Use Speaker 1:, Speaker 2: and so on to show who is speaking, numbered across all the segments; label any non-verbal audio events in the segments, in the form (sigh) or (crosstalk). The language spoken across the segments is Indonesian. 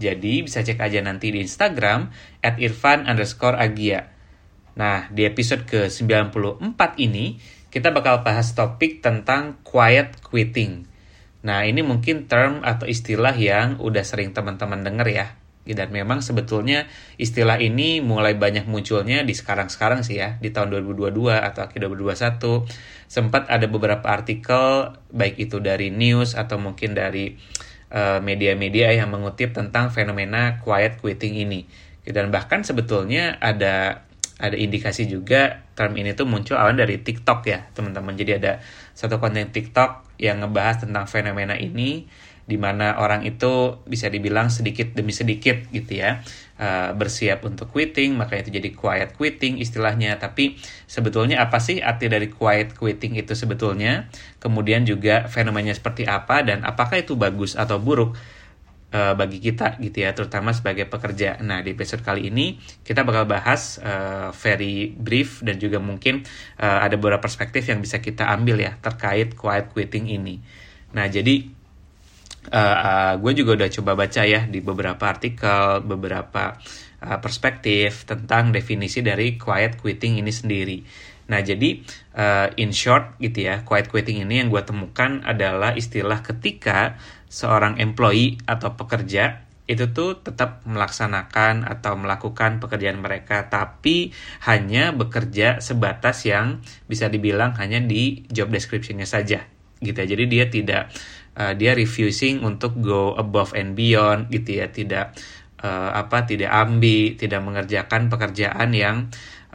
Speaker 1: Jadi bisa cek aja nanti di Instagram at irfan underscore agia. Nah, di episode ke-94 ini, kita bakal bahas topik tentang quiet quitting. Nah, ini mungkin term atau istilah yang udah sering teman-teman denger ya. Dan memang sebetulnya istilah ini mulai banyak munculnya di sekarang-sekarang sih ya, di tahun 2022 atau akhir 2021. Sempat ada beberapa artikel, baik itu dari news atau mungkin dari media-media uh, yang mengutip tentang fenomena quiet quitting ini. Dan bahkan sebetulnya ada ada indikasi juga term ini tuh muncul awal dari TikTok ya teman-teman. Jadi ada satu konten TikTok yang ngebahas tentang fenomena ini di mana orang itu bisa dibilang sedikit demi sedikit gitu ya uh, bersiap untuk quitting maka itu jadi quiet quitting istilahnya. Tapi sebetulnya apa sih arti dari quiet quitting itu sebetulnya? Kemudian juga fenomenanya seperti apa dan apakah itu bagus atau buruk uh, bagi kita gitu ya terutama sebagai pekerja. Nah di episode kali ini kita bakal bahas uh, very brief dan juga mungkin uh, ada beberapa perspektif yang bisa kita ambil ya terkait quiet quitting ini. Nah jadi uh, uh, gue juga udah coba baca ya di beberapa artikel, beberapa uh, perspektif tentang definisi dari quiet quitting ini sendiri. Nah, jadi uh, in short gitu ya, quiet quitting ini yang gue temukan adalah istilah ketika seorang employee atau pekerja itu tuh tetap melaksanakan atau melakukan pekerjaan mereka tapi hanya bekerja sebatas yang bisa dibilang hanya di job description-nya saja gitu ya. Jadi dia tidak uh, dia refusing untuk go above and beyond gitu ya tidak uh, apa tidak ambi tidak mengerjakan pekerjaan yang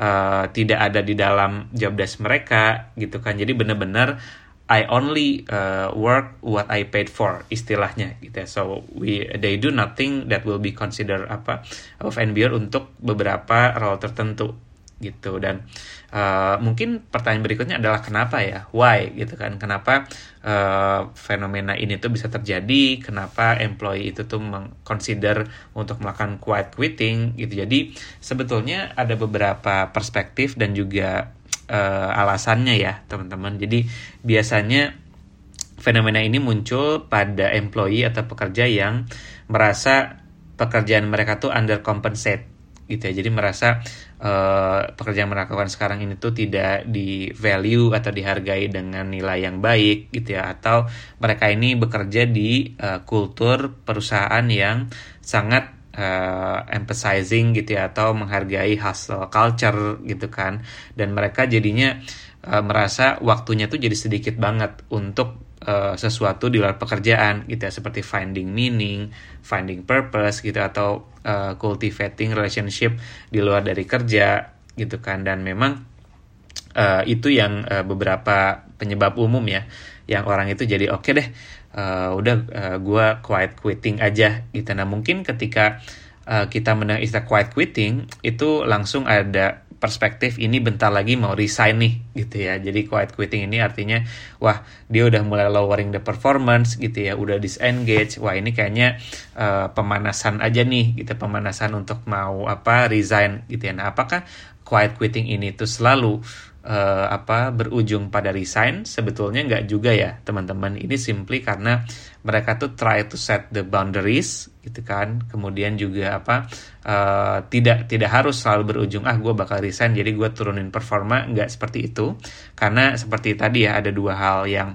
Speaker 1: uh, tidak ada di dalam job desk mereka gitu kan jadi benar-benar I only uh, work what I paid for istilahnya gitu ya. So we they do nothing that will be considered apa of and beyond untuk beberapa role tertentu gitu. Dan uh, mungkin pertanyaan berikutnya adalah kenapa ya? Why? Gitu kan. Kenapa uh, fenomena ini tuh bisa terjadi? Kenapa employee itu tuh mengconsider untuk melakukan quiet quitting? Gitu. Jadi sebetulnya ada beberapa perspektif dan juga uh, alasannya ya teman-teman. Jadi biasanya fenomena ini muncul pada employee atau pekerja yang merasa pekerjaan mereka tuh under compensate gitu ya. Jadi merasa uh, pekerjaan melakukan sekarang ini tuh tidak di value atau dihargai dengan nilai yang baik gitu ya. Atau mereka ini bekerja di uh, kultur perusahaan yang sangat uh, emphasizing gitu ya atau menghargai hustle culture gitu kan. Dan mereka jadinya uh, merasa waktunya tuh jadi sedikit banget untuk uh, sesuatu di luar pekerjaan gitu ya seperti finding meaning, finding purpose gitu atau uh, cultivating relationship di luar dari kerja gitu kan. Dan memang uh, itu yang uh, beberapa penyebab umum ya yang orang itu jadi oke okay deh uh, udah uh, gue quiet quitting aja gitu nah mungkin ketika uh, kita mendengar istilah quiet quitting itu langsung ada perspektif ini bentar lagi mau resign nih gitu ya. Jadi quiet quitting ini artinya wah dia udah mulai lowering the performance gitu ya, udah disengage. Wah ini kayaknya uh, pemanasan aja nih gitu, pemanasan untuk mau apa resign gitu ya. Nah, apakah quiet quitting ini tuh selalu uh, apa berujung pada resign? Sebetulnya nggak juga ya, teman-teman. Ini simply karena mereka tuh try to set the boundaries gitu kan. Kemudian juga apa uh, tidak tidak harus selalu berujung ah gue bakal resign jadi gue turunin performa. Nggak seperti itu. Karena seperti tadi ya ada dua hal yang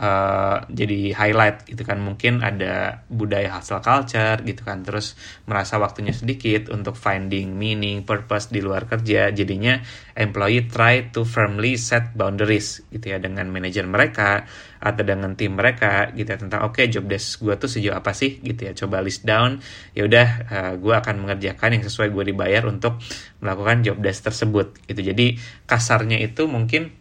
Speaker 1: uh, jadi highlight gitu kan. Mungkin ada budaya hustle culture gitu kan. Terus merasa waktunya sedikit untuk finding meaning purpose di luar kerja. Jadinya employee try to firmly set boundaries gitu ya dengan manajer mereka atau dengan tim mereka gitu ya tentang oke okay, job desk gue tuh sejauh apa sih? Gitu ya coba list down. Ya udah uh, eh, gue akan mengerjakan yang sesuai gue dibayar untuk melakukan job desk tersebut gitu. Jadi kasarnya itu mungkin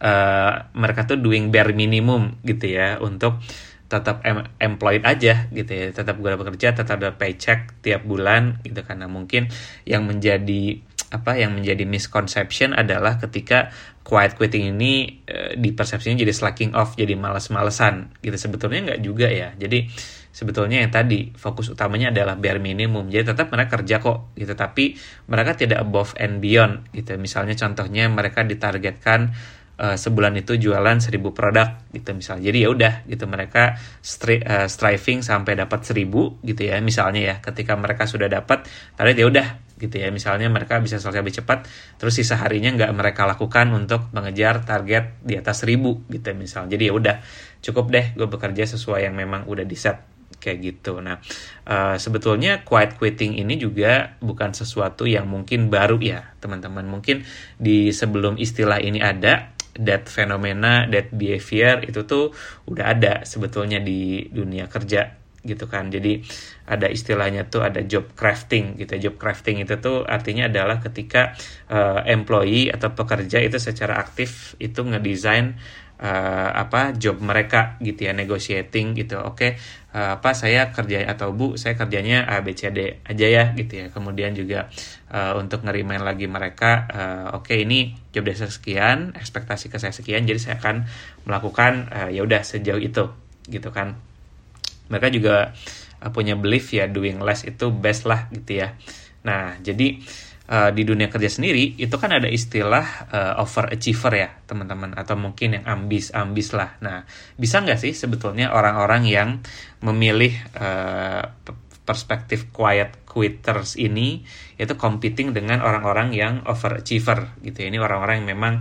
Speaker 1: uh, mereka tuh doing bare minimum gitu ya untuk tetap em employed aja gitu ya. Tetap gue bekerja tetap ada paycheck tiap bulan gitu. Karena mungkin yang menjadi apa yang menjadi misconception adalah ketika quiet quitting ini e, di persepsinya jadi slacking off jadi males-malesan. Gitu sebetulnya nggak juga ya. Jadi sebetulnya yang tadi fokus utamanya adalah bare minimum. Jadi tetap mereka kerja kok gitu. Tapi mereka tidak above and beyond gitu. Misalnya contohnya mereka ditargetkan uh, sebulan itu jualan 1000 produk gitu. Misalnya. Jadi ya udah gitu. Mereka stri uh, striving sampai dapat 1000 gitu ya. Misalnya ya. Ketika mereka sudah dapat target ya udah gitu ya. Misalnya mereka bisa selesai lebih cepat terus sisa harinya nggak mereka lakukan untuk mengejar target di atas 1000 gitu misalnya. Jadi ya udah cukup deh gue bekerja sesuai yang memang udah di set kayak gitu. Nah, uh, sebetulnya quiet quitting ini juga bukan sesuatu yang mungkin baru ya, teman-teman. Mungkin di sebelum istilah ini ada, that fenomena, that behavior itu tuh udah ada sebetulnya di dunia kerja gitu kan. Jadi ada istilahnya tuh ada job crafting gitu. Job crafting itu tuh artinya adalah ketika uh, employee atau pekerja itu secara aktif itu ngedesain uh, apa job mereka gitu ya negotiating gitu oke okay, uh, eh, apa saya kerja atau bu saya kerjanya A B C D aja ya gitu ya kemudian juga uh, untuk ngerimain lagi mereka uh, oke okay, ini job desk sekian ekspektasi ke saya sekian jadi saya akan melakukan uh, ya udah sejauh itu gitu kan mereka juga uh, punya belief ya doing less itu best lah gitu ya nah jadi uh, di dunia kerja sendiri itu kan ada istilah uh, overachiever ya teman-teman atau mungkin yang ambis-ambis lah. Nah bisa nggak sih sebetulnya orang-orang yang memilih uh, perspektif quiet quitters ini itu competing dengan orang-orang yang overachiever gitu ya. Ini orang-orang yang memang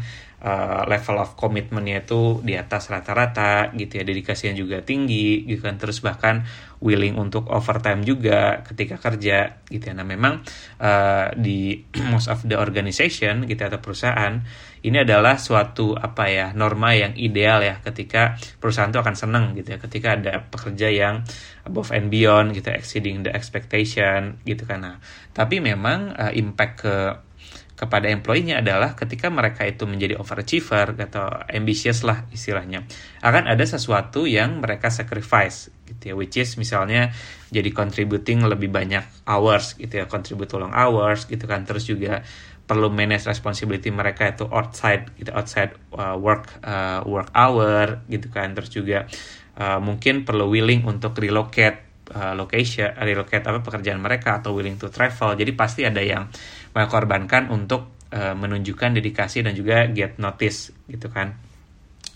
Speaker 1: uh, level of commitmentnya itu di atas rata-rata gitu ya. Dedikasinya juga tinggi gitu kan. Terus bahkan willing untuk overtime juga ketika kerja gitu ya. Nah memang uh, di (clears throat) most of the organization gitu ya, atau perusahaan ini adalah suatu apa ya norma yang ideal ya ketika perusahaan itu akan senang gitu ya. Ketika ada pekerja yang above and beyond gitu exceeding the expectation gitu kan. Nah tapi memang uh, impact ke kepada employee-nya adalah ketika mereka itu menjadi overachiever atau ambitious lah istilahnya akan ada sesuatu yang mereka sacrifice gitu ya which is misalnya jadi contributing lebih banyak hours gitu ya contribute long hours gitu kan. Terus juga perlu manage responsibility mereka itu outside gitu outside uh, work uh, work hour gitu kan. Terus juga uh, mungkin perlu willing untuk relocate uh, location relocate apa pekerjaan mereka atau willing to travel jadi pasti ada yang korbankan untuk uh, menunjukkan dedikasi dan juga get notice gitu kan.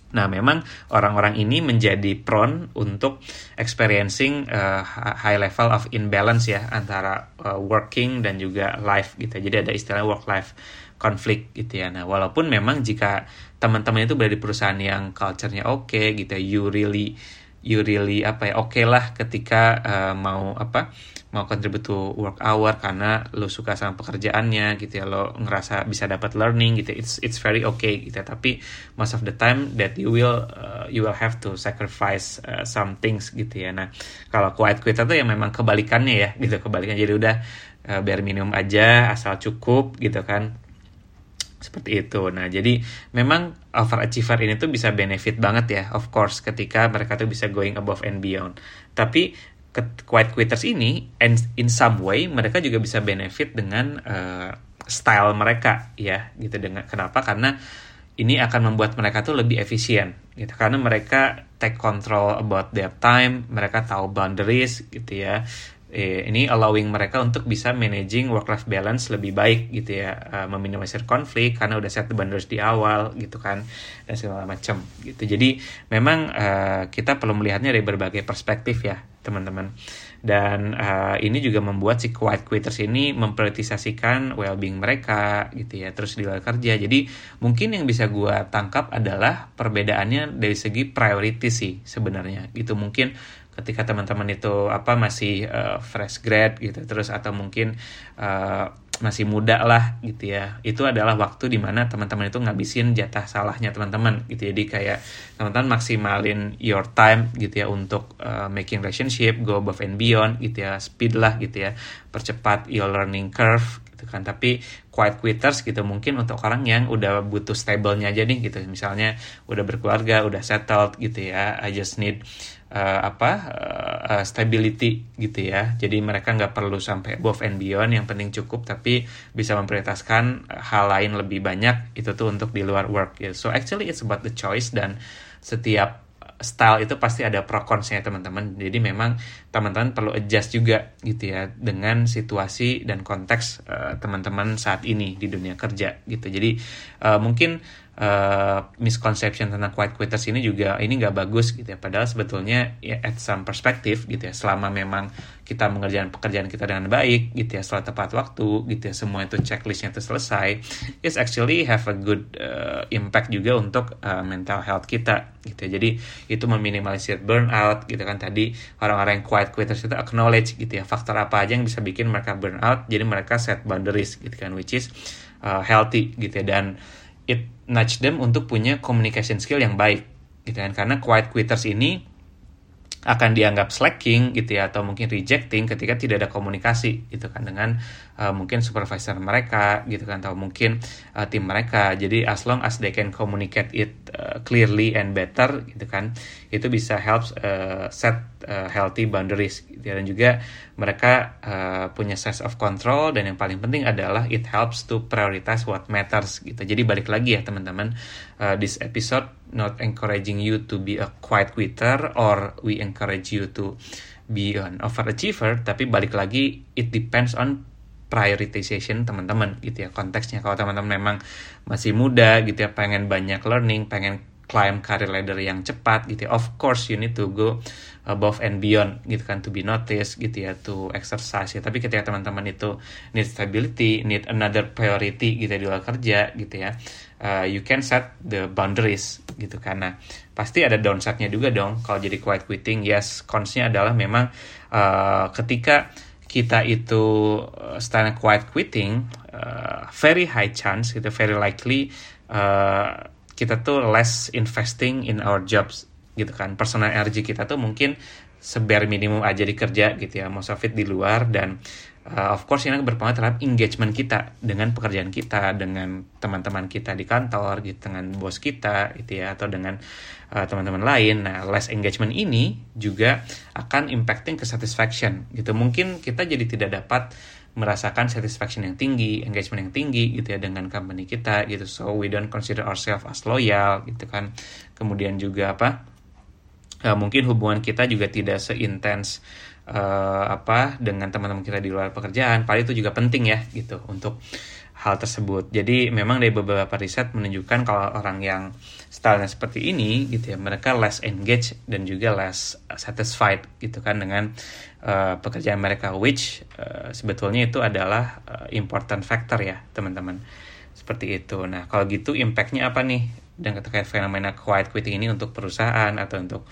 Speaker 1: Nah, memang orang-orang ini menjadi prone untuk experiencing uh, high level of imbalance ya antara uh, working dan juga life gitu. Jadi ada istilah work life konflik gitu ya. Nah, walaupun memang jika teman-teman itu berada di perusahaan yang culture-nya oke okay, gitu, ya, you really you really apa ya oke okay lah ketika uh, mau apa mau contribute to work hour karena lo suka sama pekerjaannya gitu ya lo ngerasa bisa dapat learning gitu it's it's very okay gitu ya. tapi most of the time that you will uh, you will have to sacrifice uh, some things gitu ya. Nah kalau quiet quit itu ya memang kebalikannya ya gitu kebalikannya. Jadi udah uh, biar minimum aja asal cukup gitu kan seperti itu. Nah, jadi memang overachiever ini tuh bisa benefit banget ya, of course, ketika mereka tuh bisa going above and beyond. Tapi quiet quitters ini and in some way mereka juga bisa benefit dengan uh, style mereka ya gitu dengan kenapa karena ini akan membuat mereka tuh lebih efisien gitu karena mereka take control about their time mereka tahu boundaries gitu ya eh, ini allowing mereka untuk bisa managing work life balance lebih baik gitu ya uh, meminimalisir konflik karena udah set boundaries di awal gitu kan dan segala macam gitu. Jadi memang uh, kita perlu melihatnya dari berbagai perspektif ya teman-teman. Dan uh, ini juga membuat si quiet quitters ini memprioritisasikan well-being mereka gitu ya terus di luar kerja. Jadi mungkin yang bisa gue tangkap adalah perbedaannya dari segi priority sih sebenarnya gitu. Mungkin ketika teman-teman itu apa masih uh, fresh grad gitu terus atau mungkin uh, masih muda lah gitu ya. Itu adalah waktu di mana teman-teman itu ngabisin jatah salahnya teman-teman gitu. Jadi kayak teman-teman maksimalin your time gitu ya untuk uh, making relationship go above and beyond gitu ya. Speed lah gitu ya. Percepat your learning curve gitu kan. Tapi quiet quitters gitu mungkin untuk orang yang udah butuh stable-nya aja nih gitu. Misalnya udah berkeluarga udah settled gitu ya. I just need uh, apa uh, stability gitu ya. Jadi mereka nggak perlu sampai above and beyond, yang penting cukup tapi bisa memprioritaskan hal lain lebih banyak itu tuh untuk di luar work ya. So actually it's about the choice dan setiap style itu pasti ada pro consnya teman-teman. Jadi memang teman-teman perlu adjust juga gitu ya dengan situasi dan konteks teman-teman uh, saat ini di dunia kerja gitu. Jadi uh, mungkin uh, misconception tentang quiet quitters ini juga ini nggak bagus gitu ya. Padahal sebetulnya ya at some perspective gitu ya. Selama memang kita mengerjakan pekerjaan kita dengan baik gitu ya, setelah tepat waktu gitu ya, semua itu checklistnya itu selesai, it's actually have a good uh, impact juga untuk uh, mental health kita gitu ya. Jadi itu meminimalisir burnout gitu kan tadi orang-orang yang quiet quitters itu acknowledge gitu ya faktor apa aja yang bisa bikin mereka burnout. Jadi mereka set boundaries gitu kan which is uh, healthy gitu ya dan it nudge them untuk punya communication skill yang baik gitu kan? Karena quiet quitters ini akan dianggap slacking gitu ya atau mungkin rejecting ketika tidak ada komunikasi gitu kan dengan uh, mungkin supervisor mereka gitu kan atau mungkin uh, tim mereka. Jadi as long as they can communicate it uh, clearly and better gitu kan itu bisa help uh, set uh, healthy boundaries gitu ya. dan juga mereka uh, punya sense of control dan yang paling penting adalah it helps to prioritize what matters gitu jadi balik lagi ya teman-teman uh, this episode not encouraging you to be a quiet quitter or we encourage you to be an overachiever tapi balik lagi it depends on prioritization teman-teman gitu ya konteksnya kalau teman-teman memang masih muda gitu ya pengen banyak learning pengen climb career ladder yang cepat gitu ya. Of course you need to go above and beyond gitu kan to be noticed gitu ya to exercise ya. Tapi ketika teman-teman itu need stability need another priority gitu ya di luar kerja gitu ya uh, you can set the boundaries gitu karena pasti ada downside-nya juga dong kalau jadi quiet quitting. Yes cons-nya adalah memang uh, ketika kita itu uh, style quiet quitting uh, very high chance gitu very likely uh, kita tuh less investing in our jobs gitu kan. Personal energy kita tuh mungkin sebar minimum aja di kerja gitu ya. Most of it di luar dan uh, of course ini berpengaruh terhadap engagement kita dengan pekerjaan kita dengan teman-teman kita di kantor gitu dengan bos kita gitu ya atau dengan uh, teman-teman lain. Nah less engagement ini juga akan impacting ke satisfaction gitu. Mungkin kita jadi tidak dapat merasakan satisfaction yang tinggi, engagement yang tinggi gitu ya dengan company kita gitu. So we don't consider ourselves as loyal gitu kan. Kemudian juga apa? Uh, mungkin hubungan kita juga tidak seintens uh, apa dengan teman-teman kita di luar pekerjaan. Padahal itu juga penting ya gitu untuk hal tersebut. Jadi memang dari beberapa riset menunjukkan kalau orang yang stylenya seperti ini gitu ya, mereka less engaged dan juga less satisfied gitu kan dengan uh, pekerjaan mereka which uh, sebetulnya itu adalah uh, important factor ya, teman-teman. Seperti itu. Nah, kalau gitu impactnya apa nih dan terkait fenomena quiet quitting ini untuk perusahaan atau untuk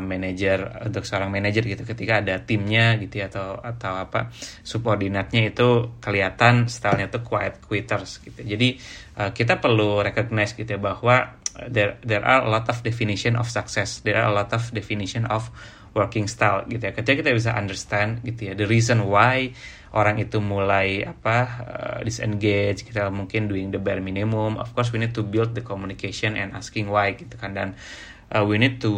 Speaker 1: manajer untuk seorang manajer gitu ketika ada timnya gitu ya atau atau apa subordinatnya itu kelihatan stylenya tuh quiet quitters gitu. Jadi uh, kita perlu recognize gitu ya bahwa there there are a lot of definition of success there are a lot of definition of working style gitu ya. Ketika kita bisa understand gitu ya the reason why orang itu mulai apa uh, disengage kita mungkin doing the bare minimum of course we need to build the communication and asking why gitu kan. Dan uh, we need to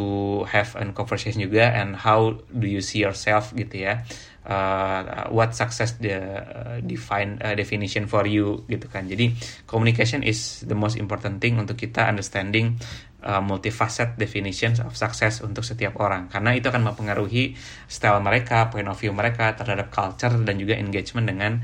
Speaker 1: have a conversation juga and how do you see yourself gitu ya. Uh, what success the uh, define uh, definition for you gitu kan. Jadi communication is the most important thing untuk kita understanding uh, multifaceted definitions of success untuk setiap orang. Karena itu akan mempengaruhi style mereka, point of view mereka terhadap culture dan juga engagement dengan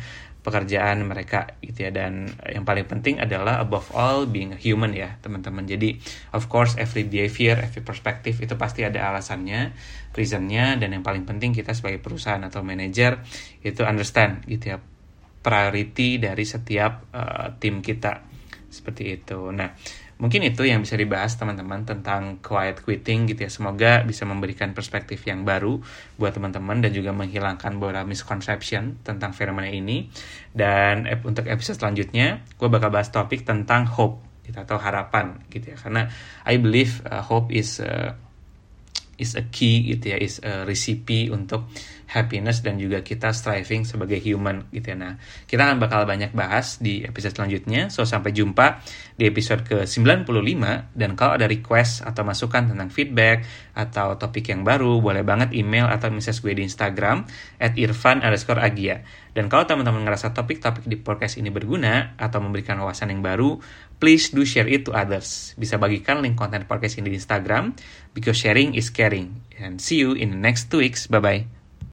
Speaker 1: pekerjaan mereka gitu ya. Dan yang paling penting adalah above all being a human ya teman-teman. Jadi of course every behavior every perspective itu pasti ada alasannya reasonnya dan yang paling penting kita sebagai perusahaan atau manajer itu understand gitu ya priority dari setiap uh, tim kita. Seperti itu. Nah Mungkin itu yang bisa dibahas teman-teman tentang quiet quitting gitu ya. Semoga bisa memberikan perspektif yang baru buat teman-teman dan juga menghilangkan beberapa misconception tentang fenomena ini. Dan untuk episode selanjutnya, gue bakal bahas topik tentang hope gitu, atau harapan gitu ya. Karena I believe uh, hope is uh, is a key gitu ya, is a recipe untuk happiness dan juga kita striving sebagai human gitu ya. Nah, kita akan bakal banyak bahas di episode selanjutnya. So sampai jumpa di episode ke-95 dan kalau ada request atau masukan tentang feedback atau topik yang baru, boleh banget email atau message gue di Instagram at irfan underscore agia. Dan kalau teman-teman ngerasa topik-topik di podcast ini berguna atau memberikan wawasan yang baru, please do share it to others. Bisa bagikan link konten podcast ini di Instagram, because sharing is caring. And see you in the next two weeks. Bye-bye.